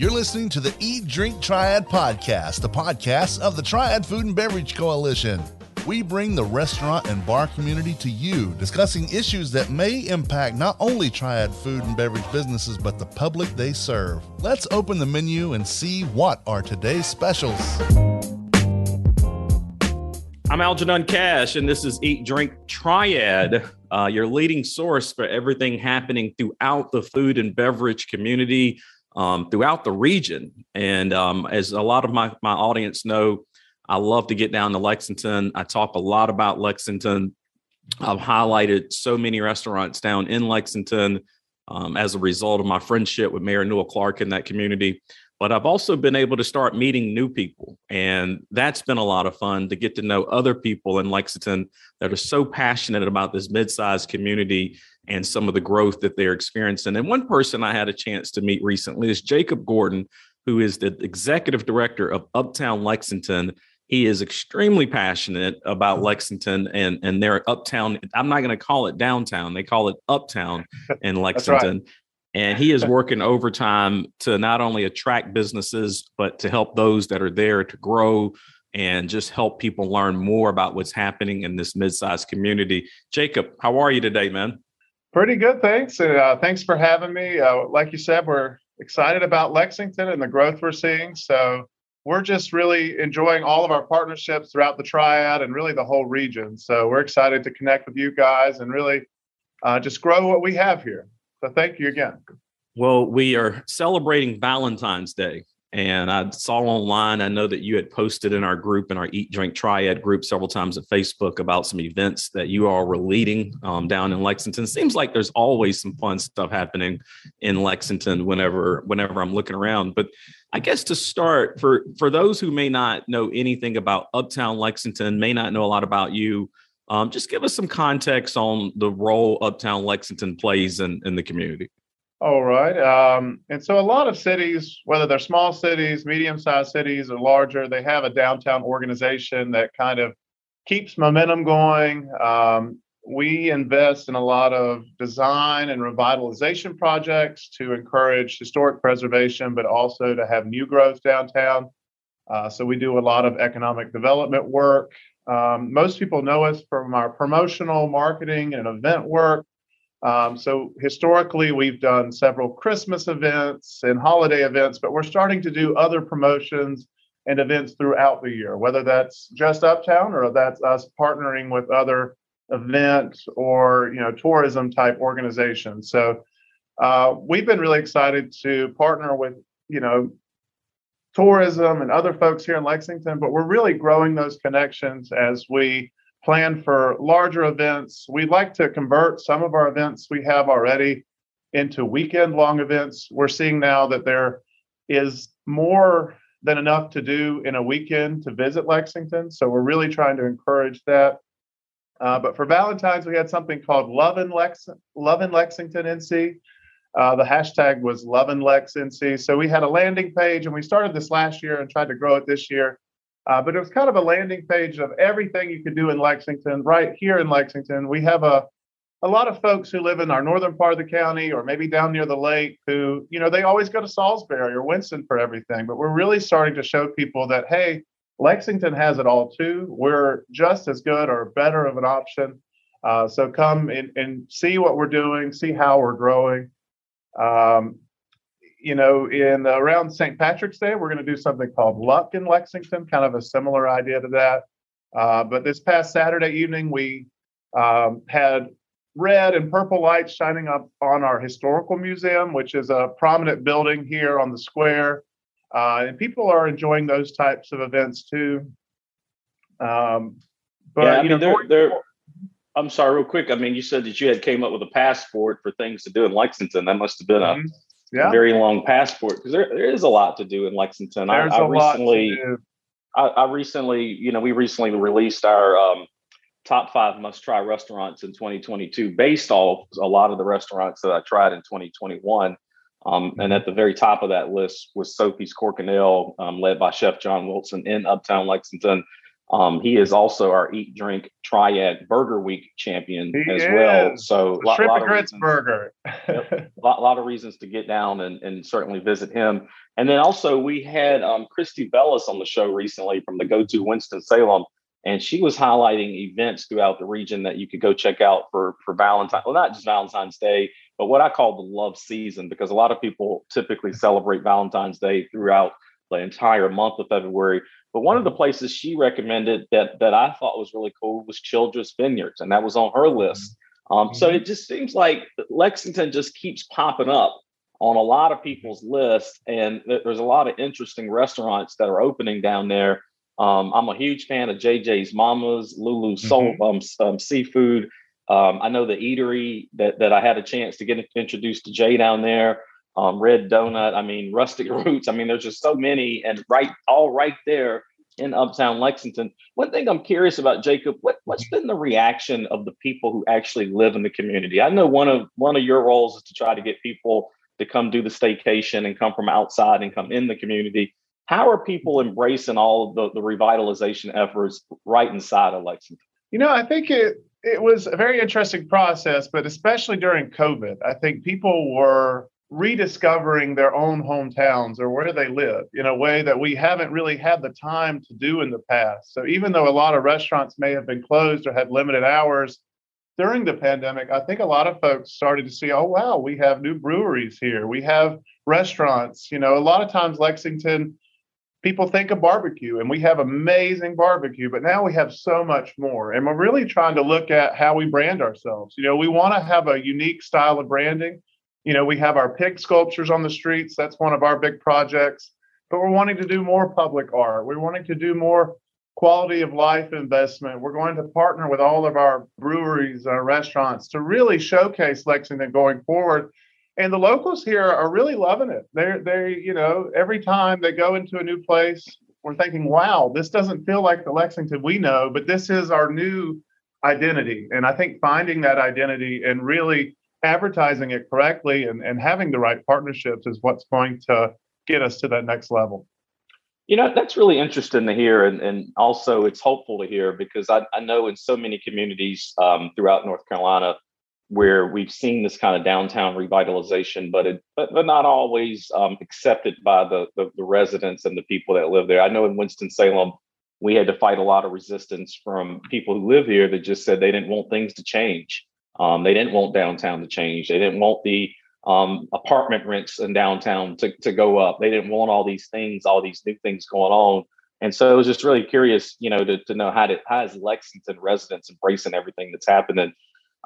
You're listening to the Eat Drink Triad podcast, the podcast of the Triad Food and Beverage Coalition. We bring the restaurant and bar community to you, discussing issues that may impact not only Triad food and beverage businesses, but the public they serve. Let's open the menu and see what are today's specials. I'm Algernon Cash, and this is Eat Drink Triad, uh, your leading source for everything happening throughout the food and beverage community, um, throughout the region. And um, as a lot of my, my audience know, I love to get down to Lexington. I talk a lot about Lexington. I've highlighted so many restaurants down in Lexington um, as a result of my friendship with Mayor Newell Clark in that community. But I've also been able to start meeting new people. And that's been a lot of fun to get to know other people in Lexington that are so passionate about this mid sized community and some of the growth that they're experiencing. And one person I had a chance to meet recently is Jacob Gordon, who is the executive director of Uptown Lexington he is extremely passionate about mm-hmm. Lexington and and their uptown. I'm not going to call it downtown; they call it uptown in Lexington. Right. And he is working overtime to not only attract businesses, but to help those that are there to grow and just help people learn more about what's happening in this mid-sized community. Jacob, how are you today, man? Pretty good, thanks. And uh, thanks for having me. Uh, like you said, we're excited about Lexington and the growth we're seeing. So we're just really enjoying all of our partnerships throughout the triad and really the whole region. So we're excited to connect with you guys and really uh, just grow what we have here. So thank you again. Well, we are celebrating Valentine's Day. And I saw online, I know that you had posted in our group, in our Eat Drink Triad group, several times at Facebook about some events that you all were leading um, down in Lexington. Seems like there's always some fun stuff happening in Lexington whenever whenever I'm looking around. But I guess to start, for for those who may not know anything about Uptown Lexington, may not know a lot about you, um, just give us some context on the role Uptown Lexington plays in, in the community. All right. Um, and so a lot of cities, whether they're small cities, medium sized cities, or larger, they have a downtown organization that kind of keeps momentum going. Um, we invest in a lot of design and revitalization projects to encourage historic preservation, but also to have new growth downtown. Uh, so we do a lot of economic development work. Um, most people know us from our promotional marketing and event work. Um, so historically, we've done several Christmas events and holiday events, but we're starting to do other promotions and events throughout the year, whether that's just Uptown or that's us partnering with other event or you know tourism type organizations. So uh, we've been really excited to partner with you know tourism and other folks here in Lexington, but we're really growing those connections as we plan for larger events. We'd like to convert some of our events we have already into weekend long events. We're seeing now that there is more than enough to do in a weekend to visit Lexington. So we're really trying to encourage that. Uh, but for Valentine's, we had something called Love in, Lex- Love in Lexington NC. Uh, the hashtag was Love in Lex NC. So we had a landing page, and we started this last year and tried to grow it this year. Uh, but it was kind of a landing page of everything you could do in Lexington, right here in Lexington. We have a a lot of folks who live in our northern part of the county or maybe down near the lake who, you know, they always go to Salisbury or Winston for everything. But we're really starting to show people that, hey, Lexington has it all too. We're just as good or better of an option. Uh, so come and, and see what we're doing, see how we're growing. Um, you know, in uh, around St. Patrick's Day, we're going to do something called Luck in Lexington, kind of a similar idea to that. Uh, but this past Saturday evening, we um, had red and purple lights shining up on our historical museum, which is a prominent building here on the square. Uh, and people are enjoying those types of events too. Um, but yeah, I mean, they're, they're, I'm sorry, real quick. I mean, you said that you had came up with a passport for things to do in Lexington. That must have been a mm-hmm yeah. very long passport because there, there is a lot to do in Lexington. There's I, I recently, I, I, recently, you know, we recently released our um, top five must try restaurants in 2022 based off a lot of the restaurants that I tried in 2021. Um, and at the very top of that list was Sophie's Cork and Ale, um, led by Chef John Wilson in Uptown Lexington. Um, he is also our Eat Drink Triad Burger Week champion he as is. well. So, lot, shrimp lot and grits reasons, burger. yep, lot, lot of reasons to get down and, and certainly visit him. And then also we had um, Christy Bellis on the show recently from the Go To Winston Salem, and she was highlighting events throughout the region that you could go check out for for Valentine. Well, not just Valentine's Day, but what I call the love season, because a lot of people typically celebrate Valentine's Day throughout the entire month of February. But one of the places she recommended that that I thought was really cool was Childress Vineyards, and that was on her list. Um, mm-hmm. So it just seems like Lexington just keeps popping up on a lot of people's lists, and there's a lot of interesting restaurants that are opening down there. Um, I'm a huge fan of JJ's Mama's, Lulu Soul mm-hmm. um, um, Seafood. Um, I know the eatery that that I had a chance to get introduced to Jay down there um, Red Donut. I mean, Rustic Roots. I mean, there's just so many, and right, all right there in Uptown Lexington. One thing I'm curious about, Jacob, what, what's been the reaction of the people who actually live in the community? I know one of one of your roles is to try to get people to come do the staycation and come from outside and come in the community. How are people embracing all of the, the revitalization efforts right inside of Lexington? You know, I think it it was a very interesting process, but especially during COVID, I think people were rediscovering their own hometowns or where they live in a way that we haven't really had the time to do in the past. So even though a lot of restaurants may have been closed or had limited hours during the pandemic, I think a lot of folks started to see, oh wow, we have new breweries here. We have restaurants. You know, a lot of times Lexington people think of barbecue and we have amazing barbecue, but now we have so much more. And we're really trying to look at how we brand ourselves. You know, we want to have a unique style of branding you know, we have our pig sculptures on the streets. That's one of our big projects. But we're wanting to do more public art. We're wanting to do more quality of life investment. We're going to partner with all of our breweries, our restaurants to really showcase Lexington going forward. And the locals here are really loving it. They're they, you know, every time they go into a new place, we're thinking, wow, this doesn't feel like the Lexington we know, but this is our new identity. And I think finding that identity and really advertising it correctly and, and having the right partnerships is what's going to get us to that next level. You know, that's really interesting to hear. And, and also, it's hopeful to hear because I, I know in so many communities um, throughout North Carolina where we've seen this kind of downtown revitalization, but it, but, but not always um, accepted by the, the, the residents and the people that live there. I know in Winston Salem, we had to fight a lot of resistance from people who live here that just said they didn't want things to change. Um, they didn't want downtown to change. They didn't want the um, apartment rents in downtown to, to go up. They didn't want all these things, all these new things going on. And so I was just really curious, you know, to, to know how to how is Lexington residents embracing everything that's happening.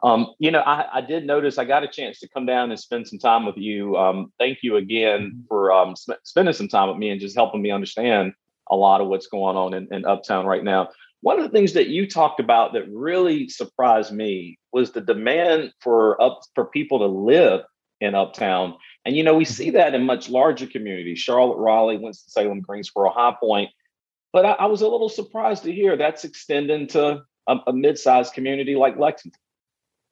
Um, you know, I, I, did notice I got a chance to come down and spend some time with you. Um, thank you again mm-hmm. for um, sp- spending some time with me and just helping me understand a lot of what's going on in, in Uptown right now. One of the things that you talked about that really surprised me was the demand for up for people to live in Uptown. And you know, we see that in much larger communities, Charlotte, Raleigh, Winston-Salem, Greensboro, High Point. But I, I was a little surprised to hear that's extending to a, a mid-sized community like Lexington.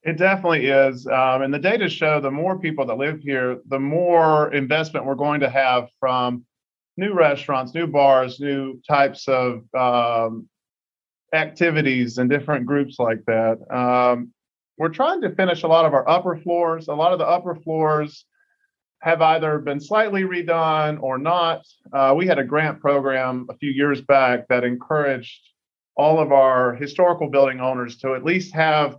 It definitely is. Um, and the data show the more people that live here, the more investment we're going to have from new restaurants, new bars, new types of um, activities and different groups like that. Um, we're trying to finish a lot of our upper floors. A lot of the upper floors have either been slightly redone or not. Uh, we had a grant program a few years back that encouraged all of our historical building owners to at least have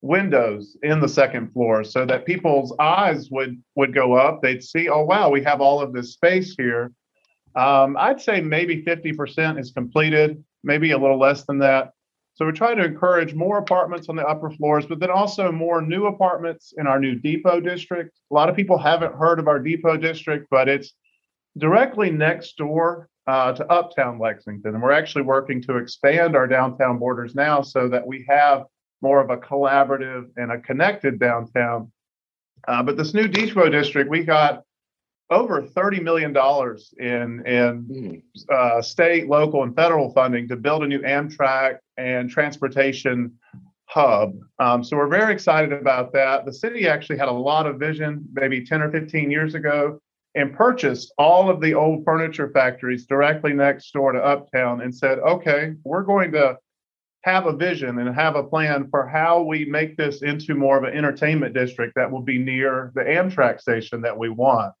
windows in the second floor so that people's eyes would would go up they'd see oh wow we have all of this space here um, i'd say maybe 50% is completed maybe a little less than that. So we try to encourage more apartments on the upper floors, but then also more new apartments in our new depot district. A lot of people haven't heard of our depot district, but it's directly next door uh, to uptown Lexington. And we're actually working to expand our downtown borders now so that we have more of a collaborative and a connected downtown. Uh, but this new depot district, we got over $30 million in, in hmm. uh, state, local, and federal funding to build a new Amtrak and transportation hub. Um, so we're very excited about that. The city actually had a lot of vision maybe 10 or 15 years ago and purchased all of the old furniture factories directly next door to Uptown and said, okay, we're going to have a vision and have a plan for how we make this into more of an entertainment district that will be near the Amtrak station that we want.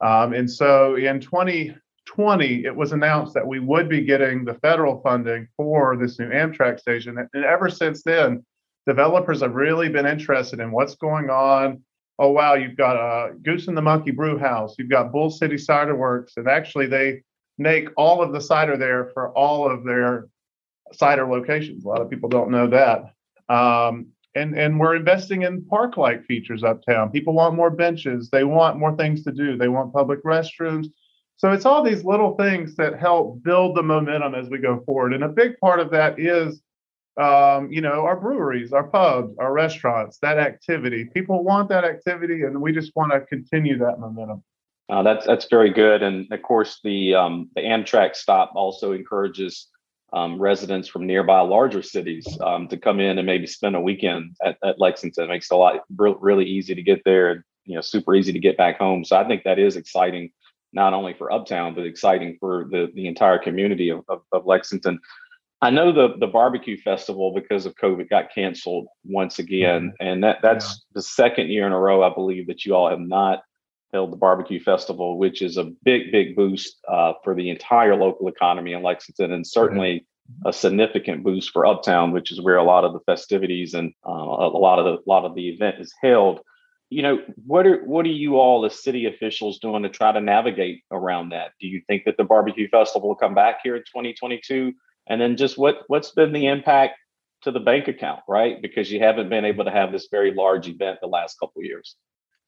Um, and so in 2020, it was announced that we would be getting the federal funding for this new Amtrak station. And ever since then, developers have really been interested in what's going on. Oh, wow, you've got a Goose and the Monkey Brew House, you've got Bull City Cider Works, and actually they make all of the cider there for all of their cider locations. A lot of people don't know that. Um, and and we're investing in park like features uptown. People want more benches. They want more things to do. They want public restrooms. So it's all these little things that help build the momentum as we go forward. And a big part of that is, um, you know, our breweries, our pubs, our restaurants, that activity. People want that activity, and we just want to continue that momentum. Uh, that's that's very good, and of course the um, the Amtrak stop also encourages um, residents from nearby larger cities um, to come in and maybe spend a weekend at, at Lexington. It makes it a lot re- really easy to get there and you know super easy to get back home. So I think that is exciting, not only for Uptown but exciting for the the entire community of, of, of Lexington. I know the the barbecue festival because of COVID got canceled once again, mm-hmm. and that that's yeah. the second year in a row I believe that you all have not held the barbecue festival, which is a big, big boost uh, for the entire local economy in Lexington, and certainly mm-hmm. a significant boost for Uptown, which is where a lot of the festivities and uh, a lot of the a lot of the event is held. You know, what are what are you all as city officials doing to try to navigate around that? Do you think that the barbecue festival will come back here in 2022? And then just what what's been the impact to the bank account, right? Because you haven't been able to have this very large event the last couple years.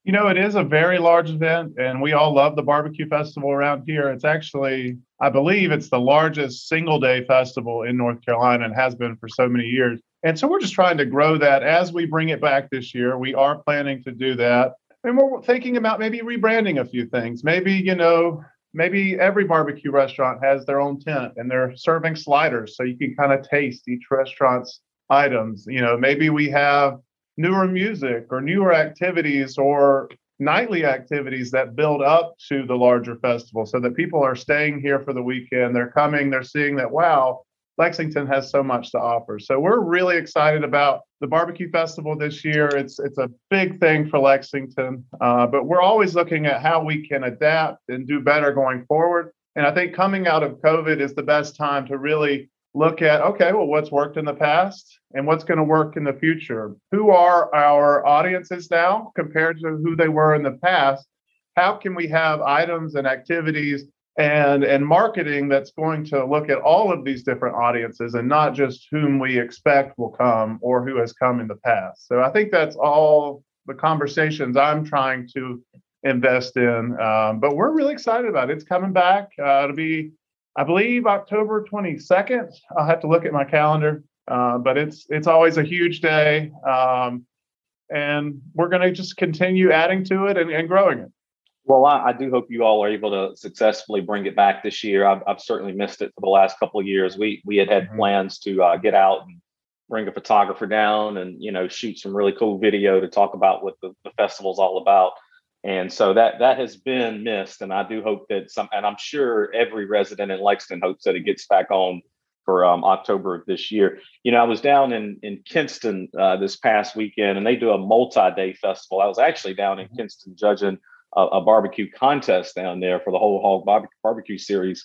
You know, it is a very large event, and we all love the barbecue festival around here. It's actually, I believe, it's the largest single day festival in North Carolina and has been for so many years. And so we're just trying to grow that as we bring it back this year. We are planning to do that. And we're thinking about maybe rebranding a few things. Maybe, you know, maybe every barbecue restaurant has their own tent and they're serving sliders so you can kind of taste each restaurant's items. You know, maybe we have newer music or newer activities or nightly activities that build up to the larger festival so that people are staying here for the weekend. They're coming, they're seeing that, wow, Lexington has so much to offer. So we're really excited about the barbecue festival this year. It's it's a big thing for Lexington, uh, but we're always looking at how we can adapt and do better going forward. And I think coming out of COVID is the best time to really look at okay well what's worked in the past and what's going to work in the future? Who are our audiences now compared to who they were in the past? How can we have items and activities and and marketing that's going to look at all of these different audiences and not just whom we expect will come or who has come in the past? So i think that's all the conversations i'm trying to invest in um, but we're really excited about it. It's coming back uh, it'll be I believe October 22nd. I'll have to look at my calendar, uh, but it's it's always a huge day, um, and we're going to just continue adding to it and, and growing it. Well, I, I, do hope you all are able to successfully bring it back this year. I've, I've certainly missed it for the last couple of years. We we had had mm-hmm. plans to uh, get out and bring a photographer down and you know shoot some really cool video to talk about what the, the festival's all about and so that that has been missed and i do hope that some and i'm sure every resident in lexington hopes that it gets back on for um, october of this year. You know i was down in in kinston uh, this past weekend and they do a multi-day festival. I was actually down in mm-hmm. kinston judging a, a barbecue contest down there for the whole hog barbecue, barbecue series.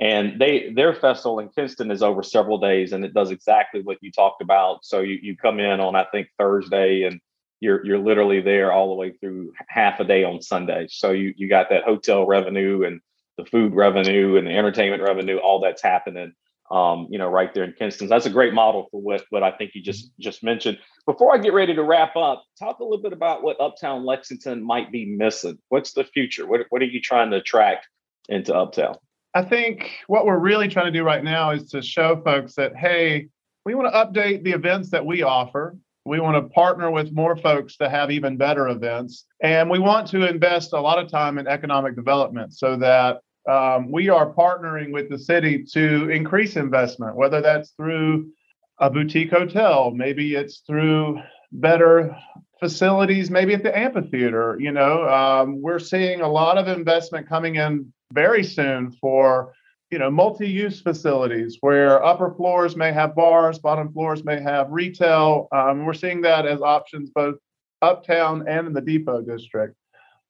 And they their festival in kinston is over several days and it does exactly what you talked about. So you, you come in on i think thursday and you're you're literally there all the way through half a day on Sunday. So you you got that hotel revenue and the food revenue and the entertainment revenue, all that's happening. Um, you know, right there in Kinston. That's a great model for what what I think you just just mentioned. Before I get ready to wrap up, talk a little bit about what Uptown Lexington might be missing. What's the future? What what are you trying to attract into Uptown? I think what we're really trying to do right now is to show folks that hey, we want to update the events that we offer we want to partner with more folks to have even better events. And we want to invest a lot of time in economic development so that um, we are partnering with the city to increase investment, whether that's through a boutique hotel, maybe it's through better facilities, maybe at the amphitheater. You know, um, we're seeing a lot of investment coming in very soon for you know multi-use facilities where upper floors may have bars, bottom floors may have retail. Um, we're seeing that as options both uptown and in the depot district.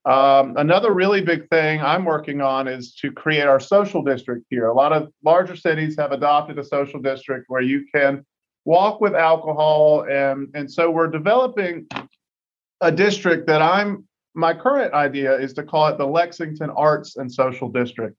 Um, another really big thing I'm working on is to create our social district here. A lot of larger cities have adopted a social district where you can walk with alcohol, and and so we're developing a district that I'm. My current idea is to call it the Lexington Arts and Social District.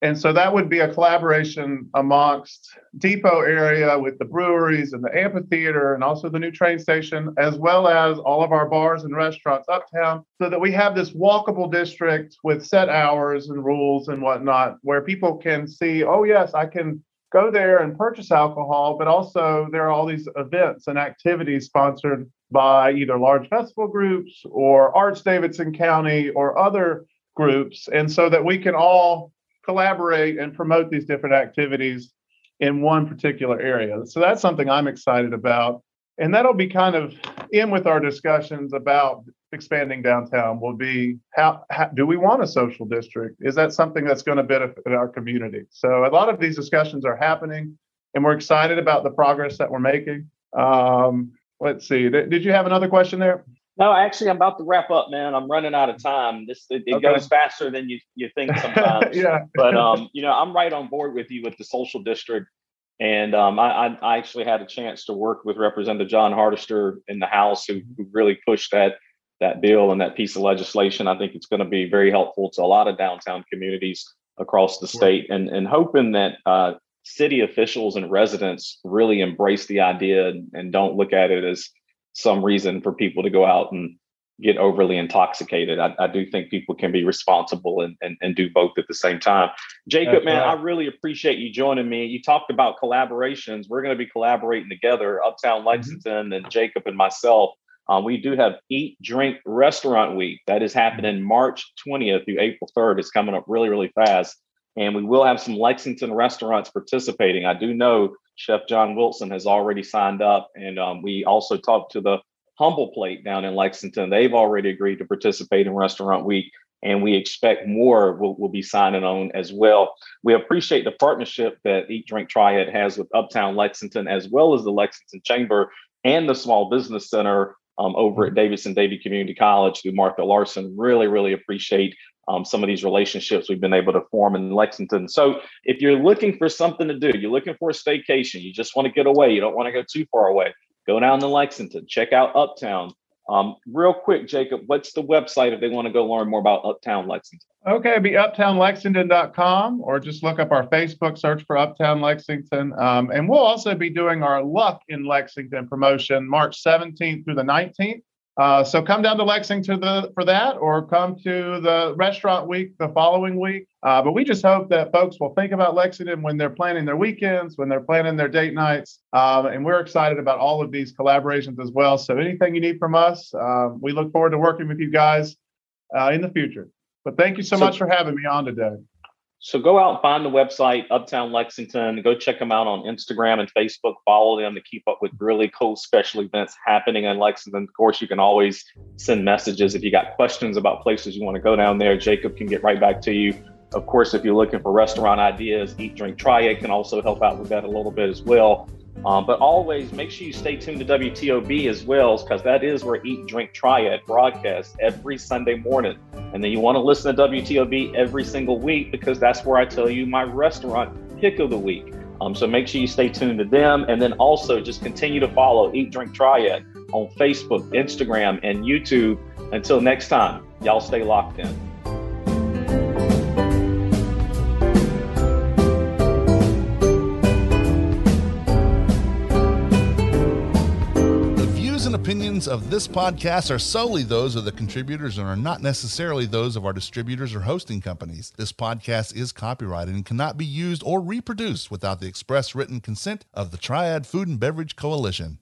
And so that would be a collaboration amongst Depot area with the breweries and the amphitheater and also the new train station, as well as all of our bars and restaurants uptown, so that we have this walkable district with set hours and rules and whatnot, where people can see, oh, yes, I can go there and purchase alcohol, but also there are all these events and activities sponsored by either large festival groups or Arts Davidson County or other groups. And so that we can all collaborate and promote these different activities in one particular area. So that's something I'm excited about. And that'll be kind of in with our discussions about expanding downtown will be how, how, do we want a social district? Is that something that's going to benefit our community? So a lot of these discussions are happening and we're excited about the progress that we're making. Um, let's see. Did you have another question there? No, actually, I'm about to wrap up, man. I'm running out of time. This it, it okay. goes faster than you you think sometimes. yeah. But um, you know, I'm right on board with you with the social district, and um, I, I actually had a chance to work with Representative Jon Hardister in the House, who, who really pushed that that bill and that piece of legislation. I think it's going to be very helpful to a lot of downtown communities across the state, and and hoping that uh, city officials and residents really embrace the idea and, and don't look at it as some reason for people to go out and get overly intoxicated. I, I do think people can be responsible and, and, and do both at the same time. Jacob, That's man, right. I really appreciate you joining me. You talked about collaborations. We're going to be collaborating together, Uptown mm-hmm. Lexington mm-hmm. and Jacob and myself. Um, we do have Eat, Drink, Restaurant Week. That is happening mm-hmm. March 20th through April 3rd. It's coming up really, really fast. And we will have some Lexington restaurants participating. I do know Chef John Wilson has already signed up. And um, we also talked to the Humble Plate down in Lexington. They've already agreed to participate in Restaurant Week. And we expect more will, will be signing on as well. We appreciate the partnership that Eat Drink Triad has with Uptown Lexington, as well as the Lexington Chamber and the Small Business Center um, over at Davidson Davie Community College through Martha Larson. Really, really appreciate um, some of these relationships we've been able to form in Lexington. So if you're looking for something to do, you're looking for a staycation, you just want to get away, you don't want to go too far away, go down to Lexington, check out Uptown. Um, real quick, Jacob, what's the website if they want to go learn more about Uptown Lexington? Okay, it'd be uptownlexington.com or just look up our Facebook, search for Uptown Lexington. Um, and we'll also be doing our Luck in Lexington promotion March 17th through the 19th. Uh, so come down to Lexington the, for that, or come to the restaurant week the following week. Uh, but we just hope that folks will think about Lexington when they're planning their weekends, when they're planning their date nights. Um, and we're excited about all of these collaborations as well. So anything you need from us, uh, we look forward to working with you guys uh, in the future. But thank you so, so much for having me on today. So go out and find the website, Uptown Lexington. Go check them out on Instagram and Facebook. Follow them to keep up with really cool special events happening in Lexington. Of course, you can always send messages if you got questions about places you want to go down there. Jacob can get right back to you. Of course, if you're looking for restaurant ideas, Eat, Drink, Triad can also help out with that a little bit as well. Um, but always make sure you stay tuned to WTOB as well, because that is where Eat, Drink, Triad broadcasts every Sunday morning. And then you want to listen to WTOB every single week because that's where I tell you my restaurant pick of the week. Um, so make sure you stay tuned to them. And then also just continue to follow Eat, Drink, Triad on Facebook, Instagram, and YouTube. Until next time, y'all stay locked in. Opinions of this podcast are solely those of the contributors and are not necessarily those of our distributors or hosting companies. This podcast is copyrighted and cannot be used or reproduced without the express written consent of the Triad Food and Beverage Coalition.